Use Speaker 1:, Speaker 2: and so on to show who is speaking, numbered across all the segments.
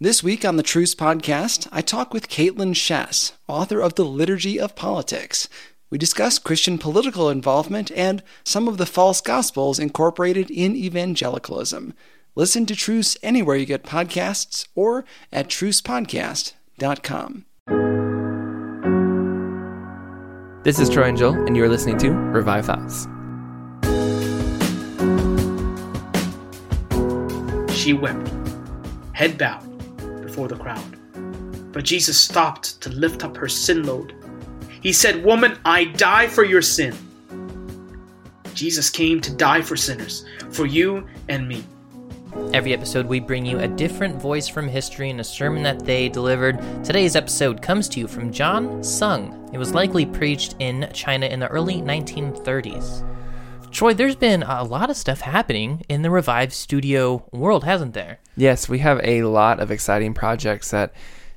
Speaker 1: This week on the Truce podcast, I talk with Kaitlyn Schiess, author of The Liturgy of Politics. We discuss Christian political involvement and some of the false gospels incorporated in evangelicalism. Listen to Truce anywhere you get podcasts or at trucepodcast.com.
Speaker 2: This is Troy and Joel, and you're listening to Revive Thoughts.
Speaker 3: She wept, head bowed before the crowd. But Jesus stopped to lift up her sin load. He said, Woman, I die for your sin. Jesus came to die for sinners, for you and me.
Speaker 4: Every episode, we bring you a different voice from history and a sermon that they delivered. Today's episode comes to you from John Sung. It was likely preached in China in the early 1930s. Troy, there's been a lot of stuff happening in the Revive Studio world, hasn't there?
Speaker 2: Yes, we have a lot of exciting projects that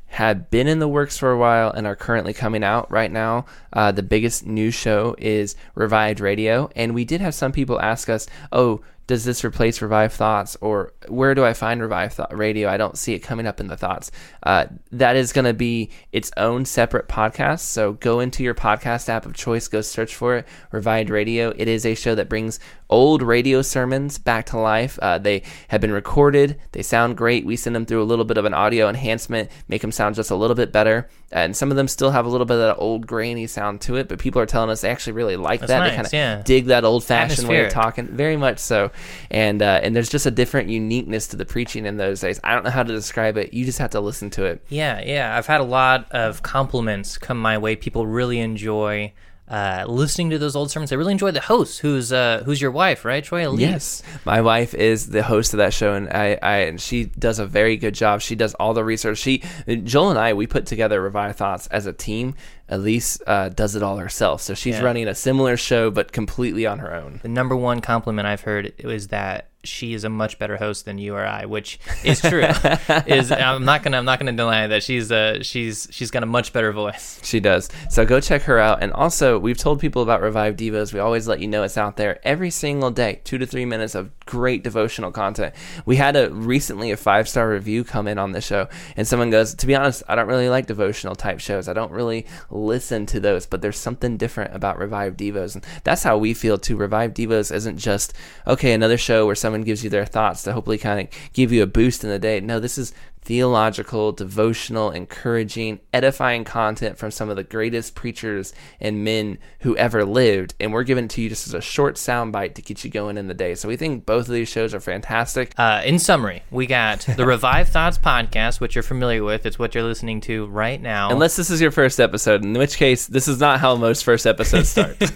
Speaker 2: had been in the works for a while and are currently coming out right now. Uh, the biggest news show is Revived Radio, and we did have some people ask us, "Oh, does this replace Revive Thoughts, or where do I find Revive Thought Radio? I don't see it coming up in the thoughts. Uh, that is going to be its own separate podcast. So go into your podcast app of choice, go search for it, Revive Radio. It is a show that brings old radio sermons back to life. Uh, they have been recorded. They sound great. We send them through a little bit of an audio enhancement, make them sound just a little bit better. And some of them still have a little bit of that old grainy sound to it, but people are telling us they actually really like
Speaker 4: That's
Speaker 2: that.
Speaker 4: nice,
Speaker 2: they kind of
Speaker 4: yeah.
Speaker 2: dig that old fashioned way of talking, very much so. And uh, and there's just a different uniqueness to the preaching in those days. I don't know how to describe it. You just have to listen to it.
Speaker 4: Yeah, yeah. I've had a lot of compliments come my way. People really enjoy uh, listening to those old sermons. I really enjoy the host, who's uh, who's your wife, right, Troy? Elise.
Speaker 2: Yes, my wife is the host of that show, and I, I and she does a very good job. She does all the research. She, Joel and I, we put together Revive Thoughts as a team. Elise uh, does it all herself, so she's
Speaker 4: Yeah.
Speaker 2: running a similar show, but completely on her own.
Speaker 4: The number one compliment I've heard is that she is a much better host than you or I, which is true. is I'm not gonna I'm not gonna deny that she's uh she's she's got a much better voice.
Speaker 2: She does. So go check her out. And also, we've told people about Revive Devos. We always let you know it's out there every single day. Two to three minutes of great devotional content. We had a recently a five star review come in on the show, and someone goes, "To be honest, I don't really like devotional type shows. I don't really listen to those, but there's something different about Revive Devos, and that's how we feel too. Revive Devos isn't just okay another show where someone gives you their thoughts to hopefully kind of give you a boost in the day. No, this is theological, devotional, encouraging, edifying content from some of the greatest preachers and men who ever lived. And we're giving it to you just as a short soundbite to get you going in the day. So we think both of these shows are fantastic.
Speaker 4: Uh, in summary, we got the Revive Thoughts podcast, which you're familiar with. It's what you're listening to right now.
Speaker 2: Unless this is your first episode, in which case, this is not how most first episodes start.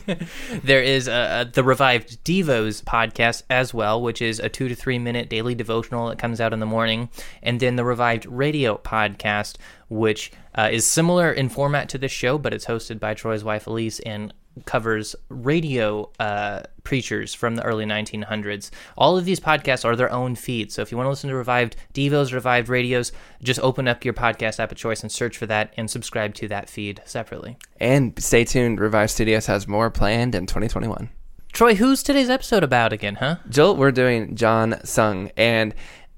Speaker 4: There is uh, uh, the Revived Devos podcast as well, which is a two to three minute daily devotional that comes out in the morning, and then the Revived Radio podcast, which uh, is similar in format to this show, but it's hosted by Troy's wife Elise and covers radio uh, preachers from the early 1900s. All of these podcasts are their own feed, so if you want to listen to Revived Devos, Revived Radios, just open up your podcast app of choice and search for that and subscribe to that feed separately.
Speaker 2: and stay tuned, Revived Studios has more planned in 2021.
Speaker 4: Troy, who's today's episode about again, huh?
Speaker 2: Joel, we're doing John Sung, and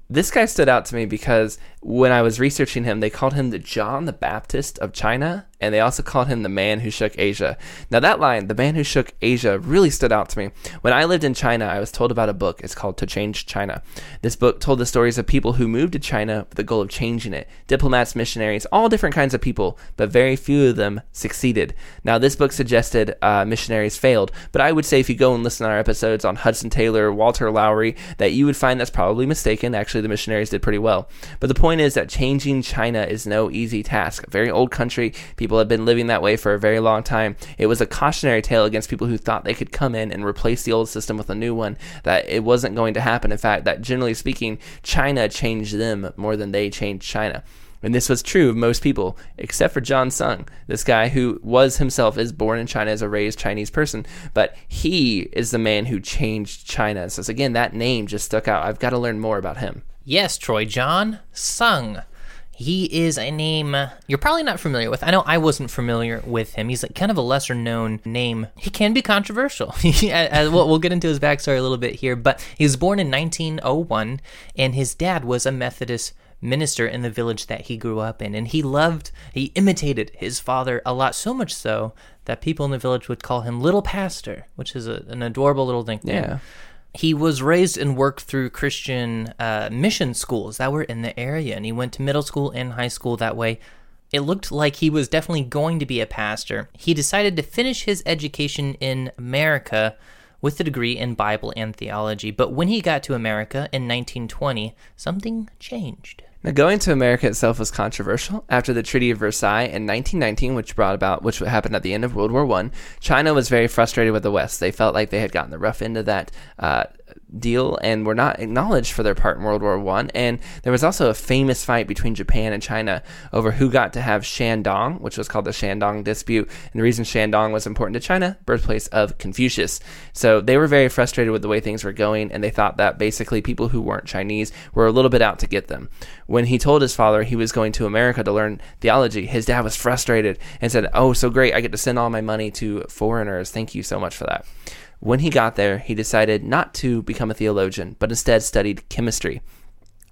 Speaker 2: this guy stood out to me because when I was researching him, they called him the John the Baptist of China, and they also called him the man who shook Asia. Now, that line, the man who shook Asia, really stood out to me. When I lived in China, I was told about a book. It's called To Change China. This book told the stories of people who moved to China with the goal of changing it diplomats, missionaries, all different kinds of people, but very few of them succeeded. Now, this book suggested uh, missionaries failed, but I would say if you go and listen to our episodes on Hudson Taylor, Walter Lowrie, that you would find that's probably mistaken. Actually, the missionaries did pretty well. But the point is that changing China is no easy task. A very old country, people have been living that way for a very long time. It was a cautionary tale against people who thought they could come in and replace the old system with a new one, that it wasn't going to happen. In fact, that generally speaking, China changed them more than they changed China. And this was true of most people, except for John Sung, this guy who was himself is born in China as a raised Chinese person, but he is the man who changed China. So again, that name just stuck out. I've got to learn more about him.
Speaker 4: Yes, Troy John Sung. He is a name you're probably not familiar with. I know I wasn't familiar with him. He's like kind of a lesser known name. He can be controversial. Uh, uh, we'll get into his backstory a little bit here, but he was born in 1901, and his dad was a Methodist minister in the village that he grew up in. And he loved, he imitated his father a lot, so much so that people in the village would call him Little Pastor, which is a, an adorable little nickname.
Speaker 2: Yeah
Speaker 4: he was raised and worked through Christian uh, mission schools that were in the area, and he went to middle school and high school that way. It looked like he was definitely going to be a pastor. He decided to finish his education in America with a degree in Bible and theology, but when he got to America in 1920, something changed.
Speaker 2: Now, going to America itself was controversial. After the Treaty of Versailles in 1919, which brought about, which happened at the end of World War One, China was very frustrated with the West. They felt like they had gotten the rough end of that uh, deal and were not acknowledged for their part in World War One. And there was also a famous fight between Japan and China over who got to have Shandong, which was called the Shandong Dispute. And the reason Shandong was important to China, birthplace of Confucius. So they were very frustrated with the way things were going, and they thought that basically people who weren't Chinese were a little bit out to get them. When he told his father he was going to America to learn theology, his dad was frustrated and said, "Oh, so great! I get to send all my money to foreigners. Thank you so much for that." When he got there, he decided not to become a theologian, but instead studied chemistry.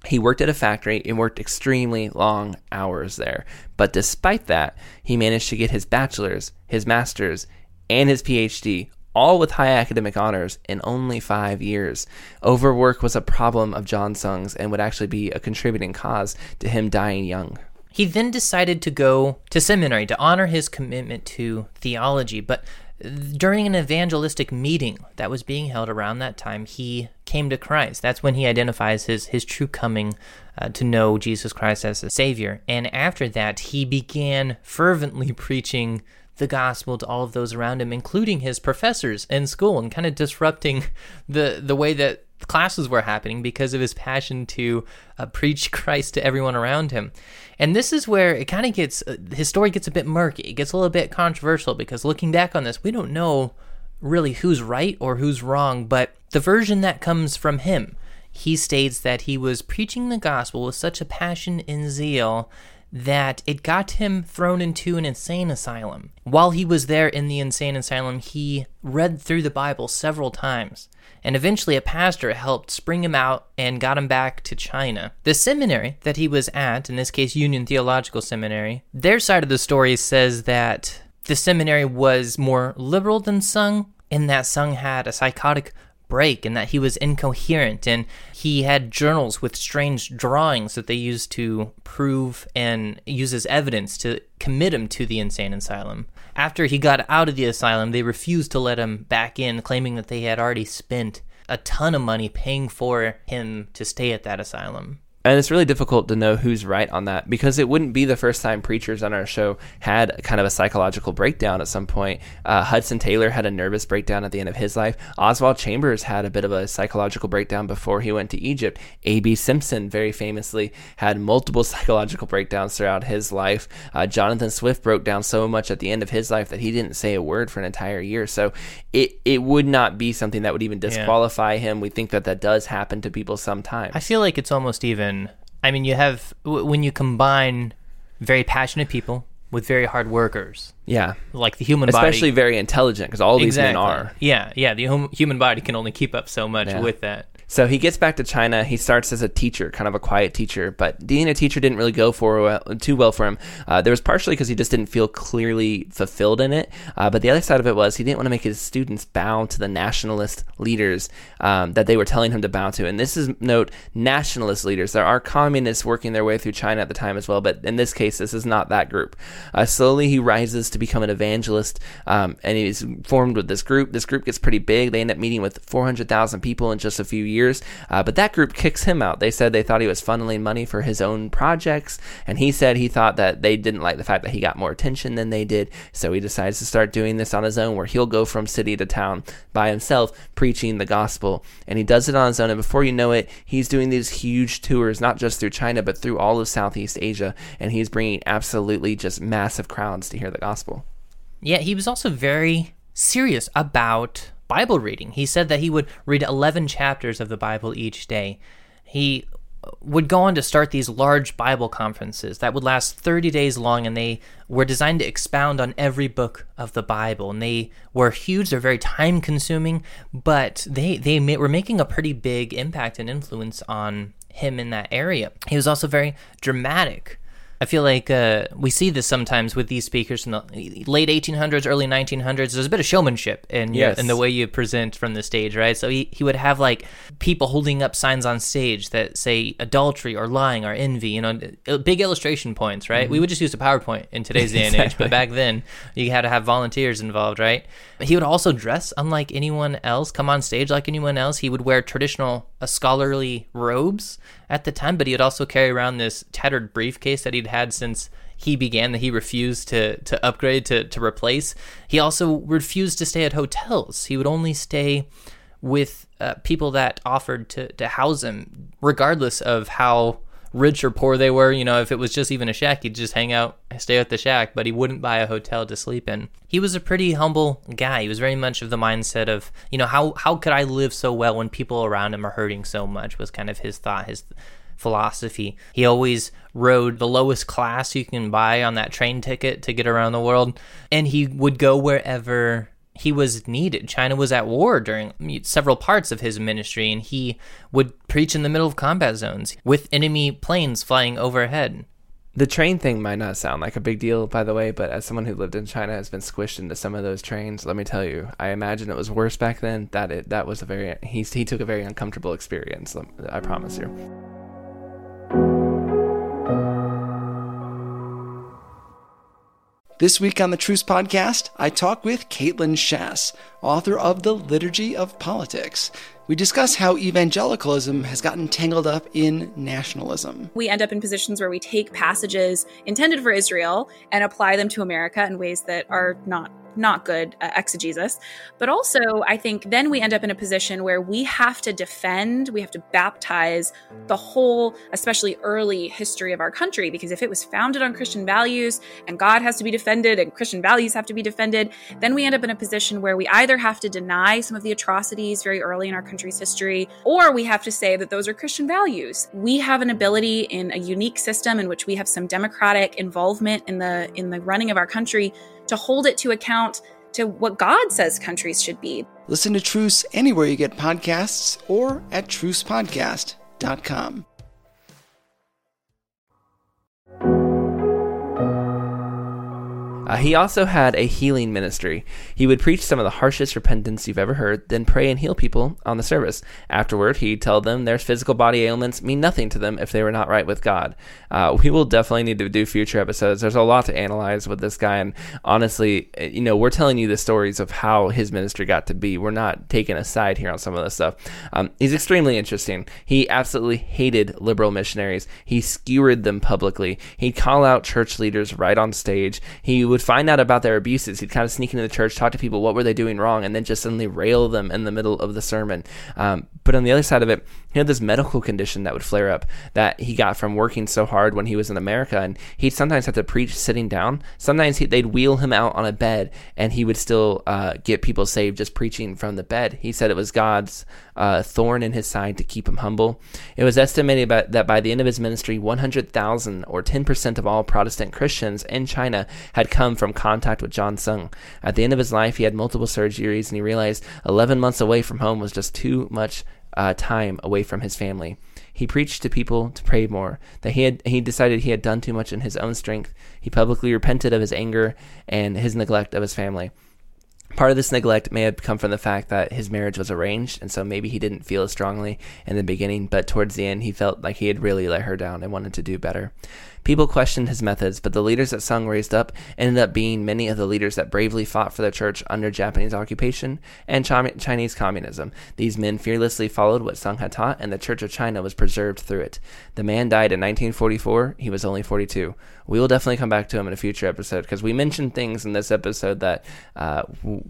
Speaker 2: He worked at a factory and worked extremely long hours there. But despite that, he managed to get his bachelor's, his master's, and his PhD, all with high academic honors, in only five years. Overwork was a problem of John Sung's and would actually be a contributing cause to him dying young.
Speaker 4: He then decided to go to seminary to honor his commitment to theology, but during an evangelistic meeting that was being held around that time, he came to Christ. That's when he identifies his, his true coming uh, to know Jesus Christ as a Savior. And after that, he began fervently preaching the gospel to all of those around him, including his professors in school, and kind of disrupting the, the way that classes were happening because of his passion to uh, preach Christ to everyone around him. And this is where it kind of gets, uh, his story gets a bit murky. It gets a little bit controversial because looking back on this, we don't know really who's right or who's wrong, but the version that comes from him, he states that he was preaching the gospel with such a passion and zeal that it got him thrown into an insane asylum. While he was there in the insane asylum, he read through the Bible several times, and eventually a pastor helped spring him out and got him back to China. The seminary that he was at, in this case Union Theological Seminary, their side of the story says that the seminary was more liberal than Sung, in that Sung had a psychotic break and that he was incoherent and he had journals with strange drawings that they used to prove and use as evidence to commit him to the insane asylum. After he got out of the asylum, they refused to let him back in, claiming that they had already spent a ton of money paying for him to stay at that asylum.
Speaker 2: And it's really difficult to know who's right on that because it wouldn't be the first time preachers on our show had kind of a psychological breakdown at some point. Uh, Hudson Taylor had a nervous breakdown at the end of his life. Oswald Chambers had a bit of a psychological breakdown before he went to Egypt. A.B. Simpson, very famously, had multiple psychological breakdowns throughout his life. Uh, Jonathan Swift broke down so much at the end of his life that he didn't say a word for an entire year. So it, it would not be something that would even disqualify yeah. him. We think that that does happen to people sometimes.
Speaker 4: I feel like it's almost even I mean, you have when you combine very passionate people with very hard workers.
Speaker 2: Yeah,
Speaker 4: like the human
Speaker 2: especially
Speaker 4: body,
Speaker 2: especially very intelligent, because all these men are.
Speaker 4: Yeah, yeah. The hum- human body can only keep up so much yeah. with that.
Speaker 2: So he gets back to China. He starts as a teacher, kind of a quiet teacher, but being a teacher didn't really go for well, too well for him. Uh, there was partially because he just didn't feel clearly fulfilled in it, uh, but the other side of it was he didn't want to make his students bow to the nationalist leaders um, that they were telling him to bow to. And this is note nationalist leaders. There are communists working their way through China at the time as well, but in this case, this is not that group. Uh, slowly, he rises to become an evangelist, um, and he's formed with this group. This group gets pretty big. They end up meeting with 400,000 people in just a few years years. Uh, but that group kicks him out. They said they thought he was funneling money for his own projects, and he said he thought that they didn't like the fact that he got more attention than they did. So he decides to start doing this on his own, where he'll go from city to town by himself preaching the gospel. And he does it on his own. And before you know it, he's doing these huge tours, not just through China, but through all of Southeast Asia. And he's bringing absolutely just massive crowds to hear the gospel.
Speaker 4: Yeah, he was also very serious about Bible reading. He said that he would read 11 chapters of the Bible each day. He would go on to start these large Bible conferences that would last 30 days long, and they were designed to expound on every book of the Bible. And they were huge, they're very time consuming, but they, they were making a pretty big impact and influence on him in that area. He was also very dramatic. I feel like uh, we see this sometimes with these speakers in the late 1800s, early 1900s. There's a bit of showmanship in yes. in the way you present from the stage, right? So he, he would have like people holding up signs on stage that say adultery or lying or envy, you know, big illustration points, right? Mm-hmm. We would just use a PowerPoint in today's day and age, but back then you had to have volunteers involved, right? He would also dress unlike anyone else, come on stage like anyone else. He would wear traditional uh, scholarly robes at the time, but he would also carry around this tattered briefcase that he'd had since he began that he refused to to upgrade to to replace. He also refused to stay at hotels. He would only stay with uh, people that offered to to house him, regardless of how rich or poor they were. You know, if it was just even a shack, he'd just hang out, stay at the shack, but he wouldn't buy a hotel to sleep in. He was a pretty humble guy. He was very much of the mindset of, you know, how how could I live so well when people around him are hurting so much was kind of his thought, his philosophy. He always rode the lowest class you can buy on that train ticket to get around the world, and he would go wherever he was needed. China was at war during several parts of his ministry, and he would preach in the middle of combat zones with enemy planes flying overhead.
Speaker 2: The train thing might not sound like a big deal, by the way, but as someone who lived in China has been squished into some of those trains, let me tell you, I imagine it was worse back then. That it that was a very he he took a very uncomfortable experience. I promise you.
Speaker 1: This week on the Truce Podcast, I talk with Kaitlyn Schiess, author of The Liturgy of Politics. We discuss how evangelicalism has gotten tangled up in nationalism.
Speaker 5: We end up in positions where we take passages intended for Israel and apply them to America in ways that are not not good uh, exegesis. But also, I think then we end up in a position where we have to defend, we have to baptize the whole, especially early history of our country, because if it was founded on Christian values and God has to be defended and Christian values have to be defended, then we end up in a position where we either have to deny some of the atrocities very early in our country's history, or we have to say that those are Christian values. We have an ability in a unique system in which we have some democratic involvement in the in the running of our country to hold it to account to what God says countries should be.
Speaker 1: Listen to Truce anywhere you get podcasts or at trucepodcast.com.
Speaker 2: Uh, he also had a healing ministry. He would preach some of the harshest repentance you've ever heard, then pray and heal people on the service. Afterward, he'd tell them their physical body ailments mean nothing to them if they were not right with God. Uh, we will definitely need to do future episodes. There's a lot to analyze with this guy, and honestly, eh, you know, we're telling you the stories of how his ministry got to be. We're not taking a side here on some of this stuff. Um, he's extremely interesting. He absolutely hated liberal missionaries. He skewered them publicly. He'd call out church leaders right on stage. He would find out about their abuses. He'd kind of sneak into the church, talk to people, what were they doing wrong, and then just suddenly rail them in the middle of the sermon. Um, but on the other side of it, he had this medical condition that would flare up that he got from working so hard when he was in America, and he'd sometimes have to preach sitting down. Sometimes he, they'd wheel him out on a bed, and he would still uh, get people saved just preaching from the bed. He said it was God's uh, thorn in his side to keep him humble. It was estimated by, that by the end of his ministry, 100,000 or 10% of all Protestant Christians in China had come from contact with John Sung. At the end of his life, he had multiple surgeries, and he realized 11 months away from home was just too much uh, time away from his family. He preached to people to pray more. That he had he decided he had done too much in his own strength. He publicly repented of his anger and his neglect of his family. Part of this neglect may have come from the fact that his marriage was arranged, and so maybe he didn't feel as strongly in the beginning, but towards the end, he felt like he had really let her down and wanted to do better. People questioned his methods, but the leaders that Sung raised up ended up being many of the leaders that bravely fought for the church under Japanese occupation and Chinese communism. These men fearlessly followed what Sung had taught, and the Church of China was preserved through it. The man died in 1944. He was only 42. We will definitely come back to him in a future episode because we mentioned things in this episode that, uh,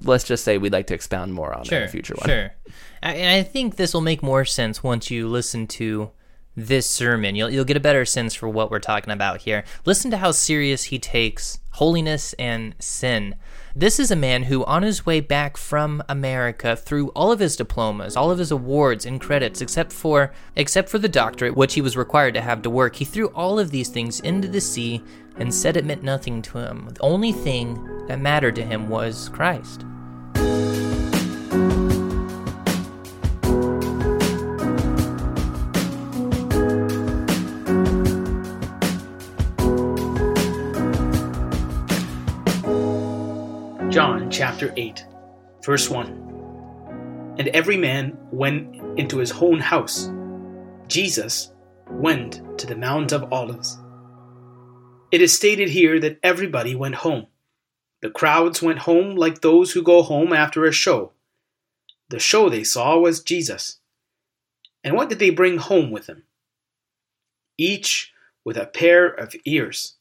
Speaker 2: let's just say, we'd like to expound more on
Speaker 4: sure,
Speaker 2: in a future one.
Speaker 4: Sure. And I think this will make more sense once you listen to this sermon. You'll, you'll get a better sense for what we're talking about here. Listen to how serious he takes holiness and sin. This is a man who, on his way back from America, threw all of his diplomas, all of his awards and credits, except for except for the doctorate, which he was required to have to work, he threw all of these things into the sea and said it meant nothing to him. The only thing that mattered to him was Christ.
Speaker 3: Chapter 8, verse 1. And every man went into his own house. Jesus went to the Mount of Olives. It is stated here that everybody went home. The crowds went home like those who go home after a show. The show they saw was Jesus. And what did they bring home with them? Each with a pair of ears.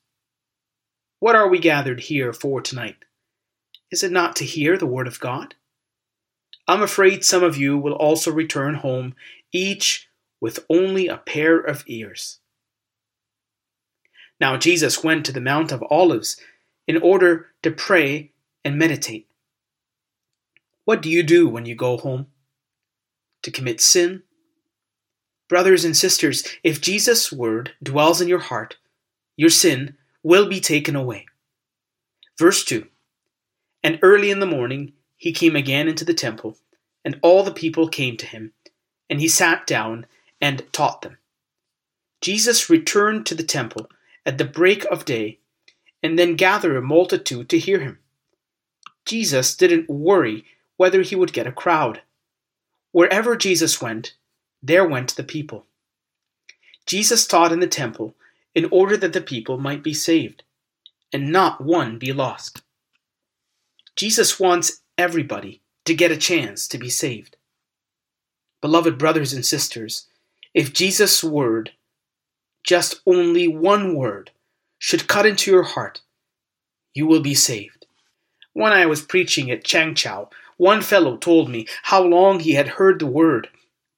Speaker 3: What are we gathered here for tonight? Is it not to hear the word of God? I'm afraid some of you will also return home, each with only a pair of ears. Now Jesus went to the Mount of Olives in order to pray and meditate. What do you do when you go home? To commit sin? Brothers and sisters, if Jesus' word dwells in your heart, your sin will be taken away. Verse 2 and early in the morning he came again into the temple, and all the people came to him, and he sat down and taught them. Jesus returned to the temple at the break of day, and then gathered a multitude to hear him. Jesus didn't worry whether he would get a crowd. Wherever Jesus went, there went the people. Jesus taught in the temple in order that the people might be saved, and not one be lost. Jesus wants everybody to get a chance to be saved. Beloved brothers and sisters, if Jesus' word, just only one word, should cut into your heart, you will be saved. When I was preaching at Changchao, one fellow told me how long he had heard the word,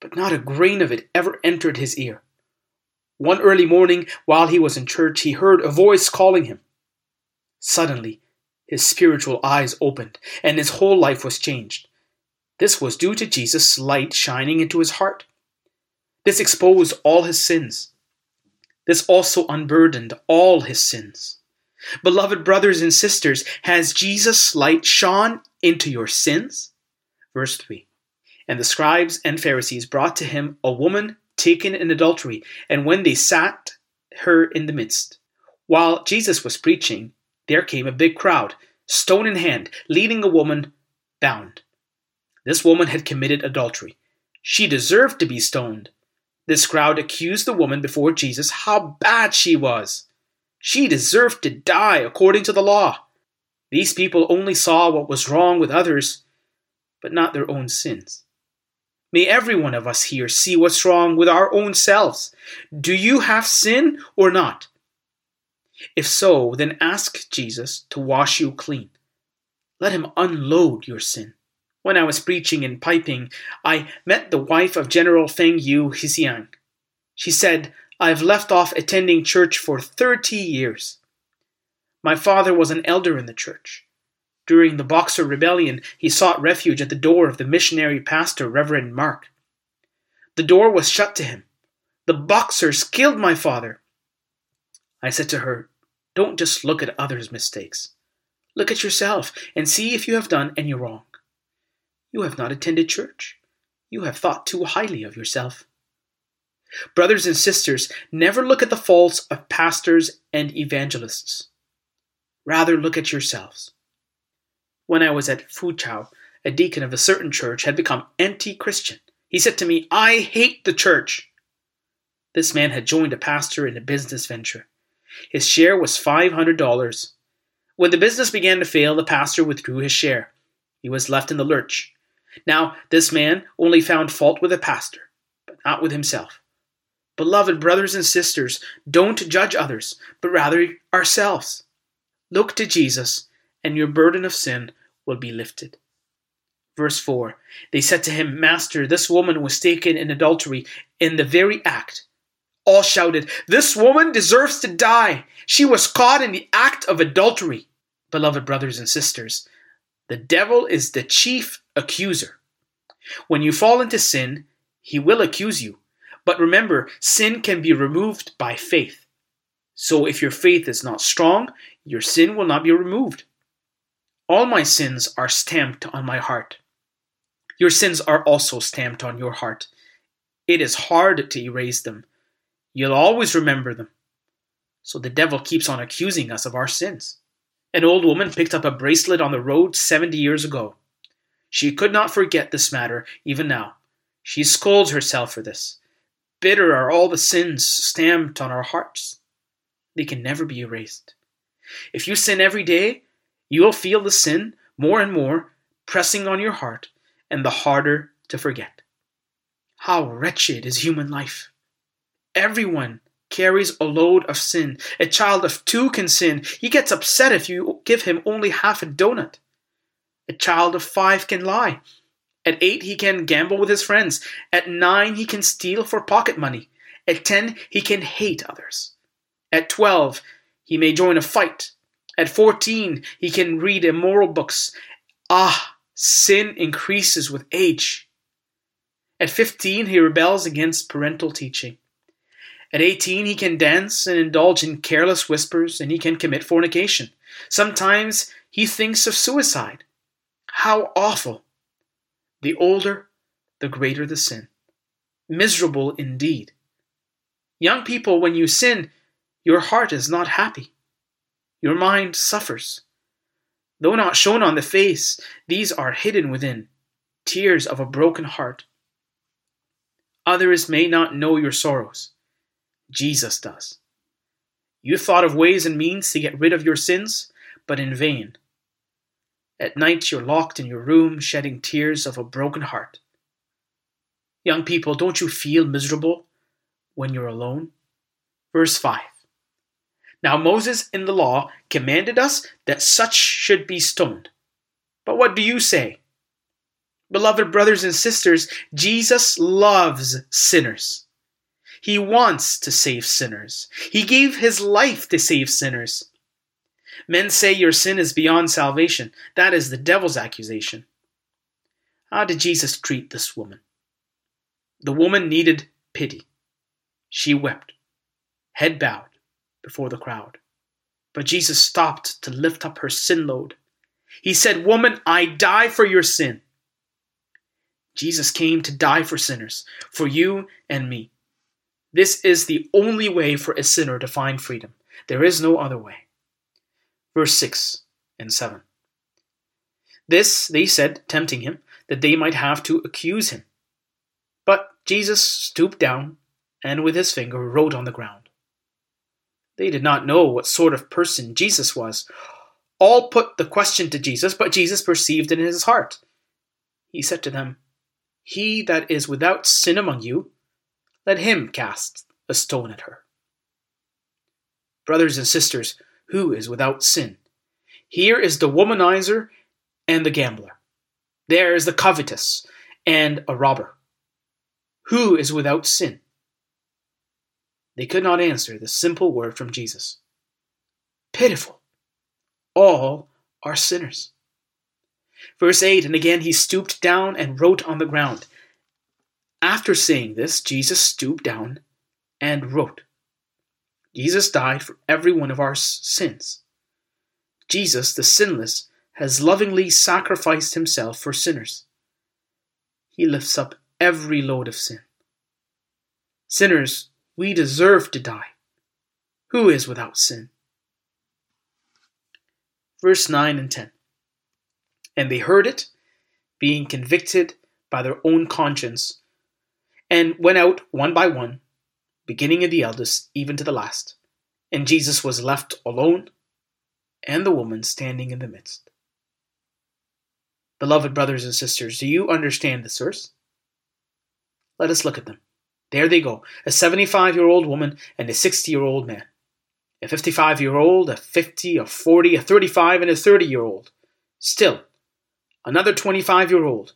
Speaker 3: but not a grain of it ever entered his ear. One early morning, while he was in church, he heard a voice calling him. Suddenly, his spiritual eyes opened, and his whole life was changed. This was due to Jesus' light shining into his heart. This exposed all his sins. This also unburdened all his sins. Beloved brothers and sisters, has Jesus' light shone into your sins? Verse 3 And the scribes and Pharisees brought to him a woman taken in adultery, and when they sat her in the midst, while Jesus was preaching, there came a big crowd, stone in hand, leading a woman bound. This woman had committed adultery. She deserved to be stoned. This crowd accused the woman before Jesus how bad she was. She deserved to die according to the law. These people only saw what was wrong with others, but not their own sins. May every one of us here see what's wrong with our own selves. Do you have sin or not? If so, then ask Jesus to wash you clean. Let him unload your sin. When I was preaching and Peiping, I met the wife of General Feng Yu Hsiang. She said, I've left off attending church for 30 years. My father was an elder in the church. During the Boxer Rebellion, he sought refuge at the door of the missionary pastor, Reverend Mark. The door was shut to him. The Boxers killed my father. I said to her, Don't just look at others' mistakes. Look at yourself and see if you have done any wrong. You have not attended church. You have thought too highly of yourself. Brothers and sisters, never look at the faults of pastors and evangelists. Rather, look at yourselves. When I was at Fuzhou, a deacon of a certain church had become anti Christian. He said to me, I hate the church. This man had joined a pastor in a business venture. His share was $500. When the business began to fail, the pastor withdrew his share. He was left in the lurch. Now, this man only found fault with the pastor, but not with himself. Beloved brothers and sisters, don't judge others, but rather ourselves. Look to Jesus, and your burden of sin will be lifted. Verse 4 They said to him, Master, this woman was taken in adultery in the very act. All shouted, This woman deserves to die. She was caught in the act of adultery. Beloved brothers and sisters, the devil is the chief accuser. When you fall into sin, he will accuse you. But remember, sin can be removed by faith. So if your faith is not strong, your sin will not be removed. All my sins are stamped on my heart. Your sins are also stamped on your heart. It is hard to erase them. You'll always remember them. So the devil keeps on accusing us of our sins. An old woman picked up a bracelet on the road 70 years ago. She could not forget this matter even now. She scolds herself for this. Bitter are all the sins stamped on our hearts. They can never be erased. If you sin every day, you will feel the sin more and more pressing on your heart and the harder to forget. How wretched is human life! Everyone carries a load of sin. A child of two can sin. He gets upset if you give him only half a donut. A child of five can lie. At eight, he can gamble with his friends. At nine, he can steal for pocket money. At ten, he can hate others. At twelve, he may join a fight. At fourteen, he can read immoral books. Ah, sin increases with age. At fifteen, he rebels against parental teaching. At 18, he can dance and indulge in careless whispers, and he can commit fornication. Sometimes he thinks of suicide. How awful! The older, the greater the sin. Miserable indeed. Young people, when you sin, your heart is not happy. Your mind suffers. Though not shown on the face, these are hidden within tears of a broken heart. Others may not know your sorrows. Jesus does. You thought of ways and means to get rid of your sins, but in vain. At night, you're locked in your room, shedding tears of a broken heart. Young people, don't you feel miserable when you're alone? Verse 5 Now Moses in the law commanded us that such should be stoned. But what do you say? Beloved brothers and sisters, Jesus loves sinners. He wants to save sinners. He gave his life to save sinners. Men say your sin is beyond salvation. That is the devil's accusation. How did Jesus treat this woman? The woman needed pity. She wept, head bowed before the crowd. But Jesus stopped to lift up her sin load. He said, Woman, I die for your sin. Jesus came to die for sinners, for you and me. This is the only way for a sinner to find freedom. There is no other way verse 6 and 7. This they said, tempting him, that they might have to accuse him. But Jesus stooped down and with his finger wrote on the ground. They did not know what sort of person Jesus was. All put the question to Jesus, but Jesus perceived it in his heart. He said to them, He that is without sin among you, let him cast a stone at her. Brothers and sisters, who is without sin. Here is the womanizer and the gambler. There is the covetous and a robber. Who is without sin? They could not answer the simple word from Jesus. Pitiful. All are sinners. Verse 8 And again he stooped down and wrote on the ground. After saying this, Jesus stooped down and wrote. Jesus died for every one of our sins. Jesus, the sinless, has lovingly sacrificed himself for sinners. He lifts up every load of sin. Sinners, we deserve to die. Who is without sin? Verse 9 and 10. And they heard it, being convicted by their own conscience, and went out one by one, beginning of the eldest, even to the last. And Jesus was left alone, and the woman standing in the midst. Beloved brothers and sisters, do you understand this verse? Let us look at them. There they go a 75 year old woman and a 60 year old man. A 55 year old, a 50, a 40, a 35, and a 30 year old. Still, another 25 year old,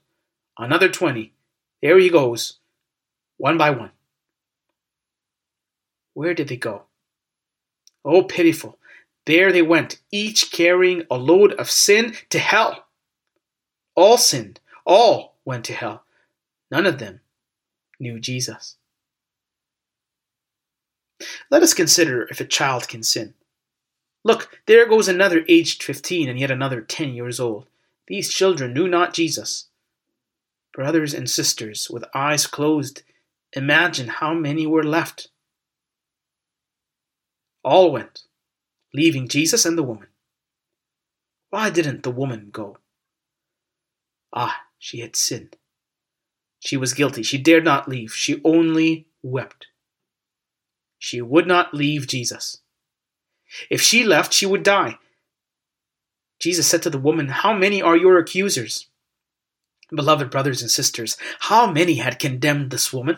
Speaker 3: another 20. There he goes, one by one. Where did they go? Oh, pitiful. There they went, each carrying a load of sin to hell. All sinned, all went to hell. None of them knew Jesus. Let us consider if a child can sin. Look, there goes another aged fifteen and yet another ten years old. These children knew not Jesus. Brothers and sisters, with eyes closed, imagine how many were left. All went, leaving Jesus and the woman. Why didn't the woman go? Ah, she had sinned. She was guilty. She dared not leave. She only wept. She would not leave Jesus. If she left, she would die. Jesus said to the woman, How many are your accusers? Beloved brothers and sisters, how many had condemned this woman?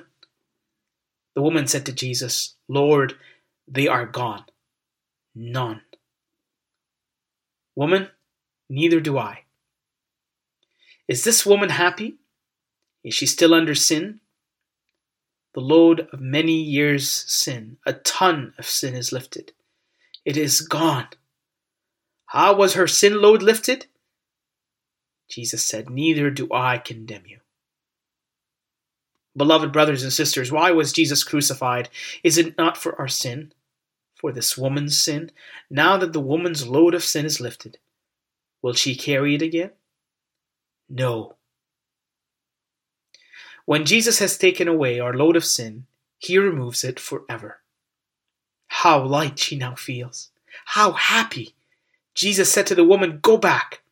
Speaker 3: The woman said to Jesus, Lord, they are gone. None. Woman, neither do I. Is this woman happy? Is she still under sin? The load of many years' sin, a ton of sin is lifted. It is gone. How was her sin load lifted? Jesus said, Neither do I condemn you. Beloved brothers and sisters, why was Jesus crucified? Is it not for our sin? For this woman's sin? Now that the woman's load of sin is lifted, will she carry it again? No. When Jesus has taken away our load of sin, he removes it forever. How light she now feels. How happy. Jesus said to the woman, Go back.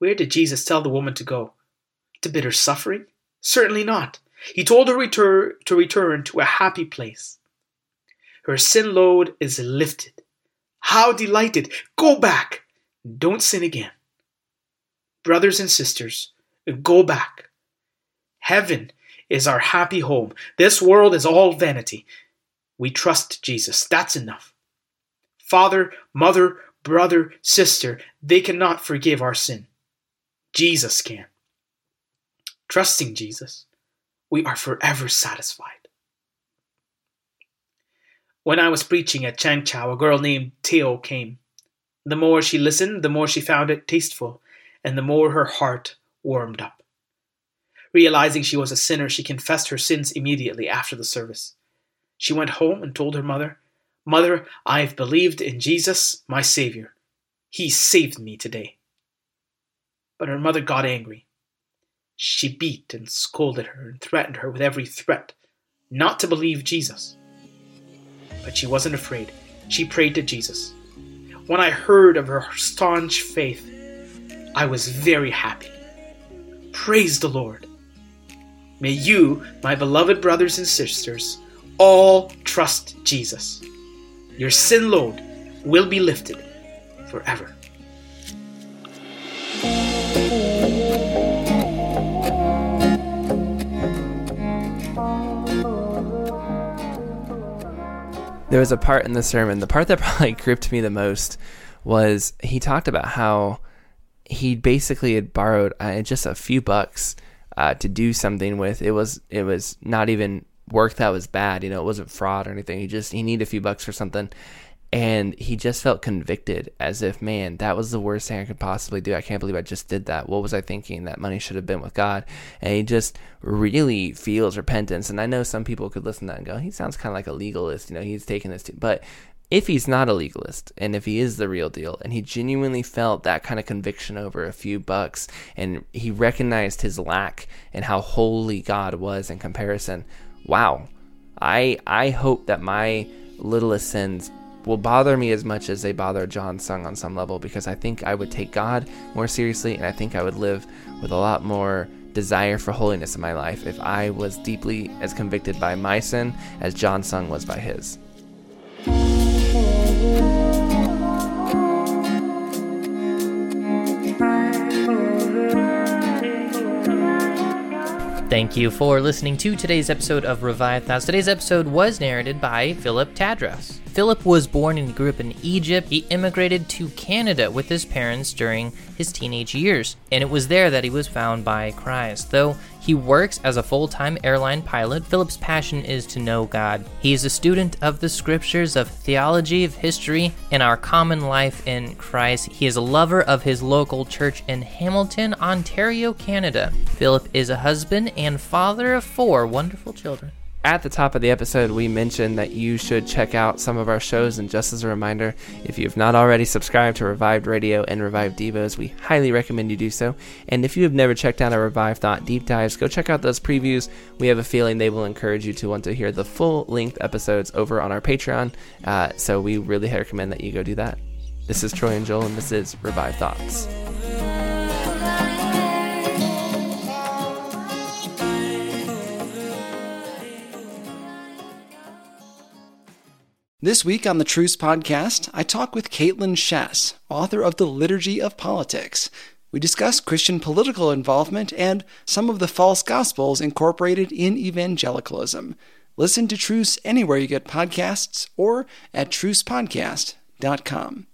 Speaker 3: Where did Jesus tell the woman to go? To bitter suffering? Certainly not. He told her retur- to return to a happy place. Her sin load is lifted. How delighted! Go back! Don't sin again. Brothers and sisters, go back. Heaven is our happy home. This world is all vanity. We trust Jesus. That's enough. Father, mother, brother, sister, they cannot forgive our sin. Jesus can. Trusting Jesus, we are forever satisfied. When I was preaching at Changchao, a girl named Teo came. The more she listened, the more she found it tasteful, and the more her heart warmed up. Realizing she was a sinner, she confessed her sins immediately after the service. She went home and told her mother, Mother, I have believed in Jesus, my Savior. He saved me today. But her mother got angry. She beat and scolded her and threatened her with every threat not to believe Jesus. But she wasn't afraid. She prayed to Jesus. When I heard of her staunch faith, I was very happy. Praise the Lord. May you, my beloved brothers and sisters, all trust Jesus. Your sin load will be lifted forever.
Speaker 2: There was a part in the sermon, the part that probably gripped me the most was he talked about how he basically had borrowed uh, just a few bucks uh, to do something with. It was it was not even work that was bad. You know, it wasn't fraud or anything. He just he needed a few bucks for something, and he just felt convicted, as if man, that was the worst thing I could possibly do. I can't believe I just did that. What was I thinking? That money should have been with God. And he just really feels repentance. And I know some people could listen to that and go, he sounds kind of like a legalist. You know, he's taking this, too. but if he's not a legalist and if he is the real deal and he genuinely felt that kind of conviction over a few bucks and he recognized his lack and how holy God was in comparison, wow. I I hope that my littlest sins will bother me as much as they bother John Sung on some level because I think I would take God more seriously and I think I would live with a lot more desire for holiness in my life if I was deeply as convicted by my sin as John Sung was by his.
Speaker 4: Thank you for listening to today's episode of Revived Thoughts. Today's episode was narrated by Philip Tadros. Philip was born and grew up in Egypt. He immigrated to Canada with his parents during his teenage years, and it was there that he was found by Christ. Though he works as a full time airline pilot, Philip's passion is to know God. He is a student of the scriptures, of theology, of history, and our common life in Christ. He is a lover of his local church in Hamilton, Ontario, Canada. Philip is a husband and father of four wonderful children
Speaker 2: at the top of the episode, we mentioned that you should check out some of our shows. And just as a reminder, if you have not already subscribed to Revived Radio and Revived Devos, we highly recommend you do so. And if you have never checked out our Revived Thought deep dives, go check out those previews. We have a feeling they will encourage you to want to hear the full length episodes over on our Patreon. Uh, so we really recommend that you go do that. This is Troy and Joel, and this is Revived Thoughts.
Speaker 1: This week on the Truce podcast, I talk with Kaitlyn Schiess, author of The Liturgy of Politics. We discuss Christian political involvement and some of the false gospels incorporated in evangelicalism. Listen to Truce anywhere you get podcasts or at trucepodcast.com.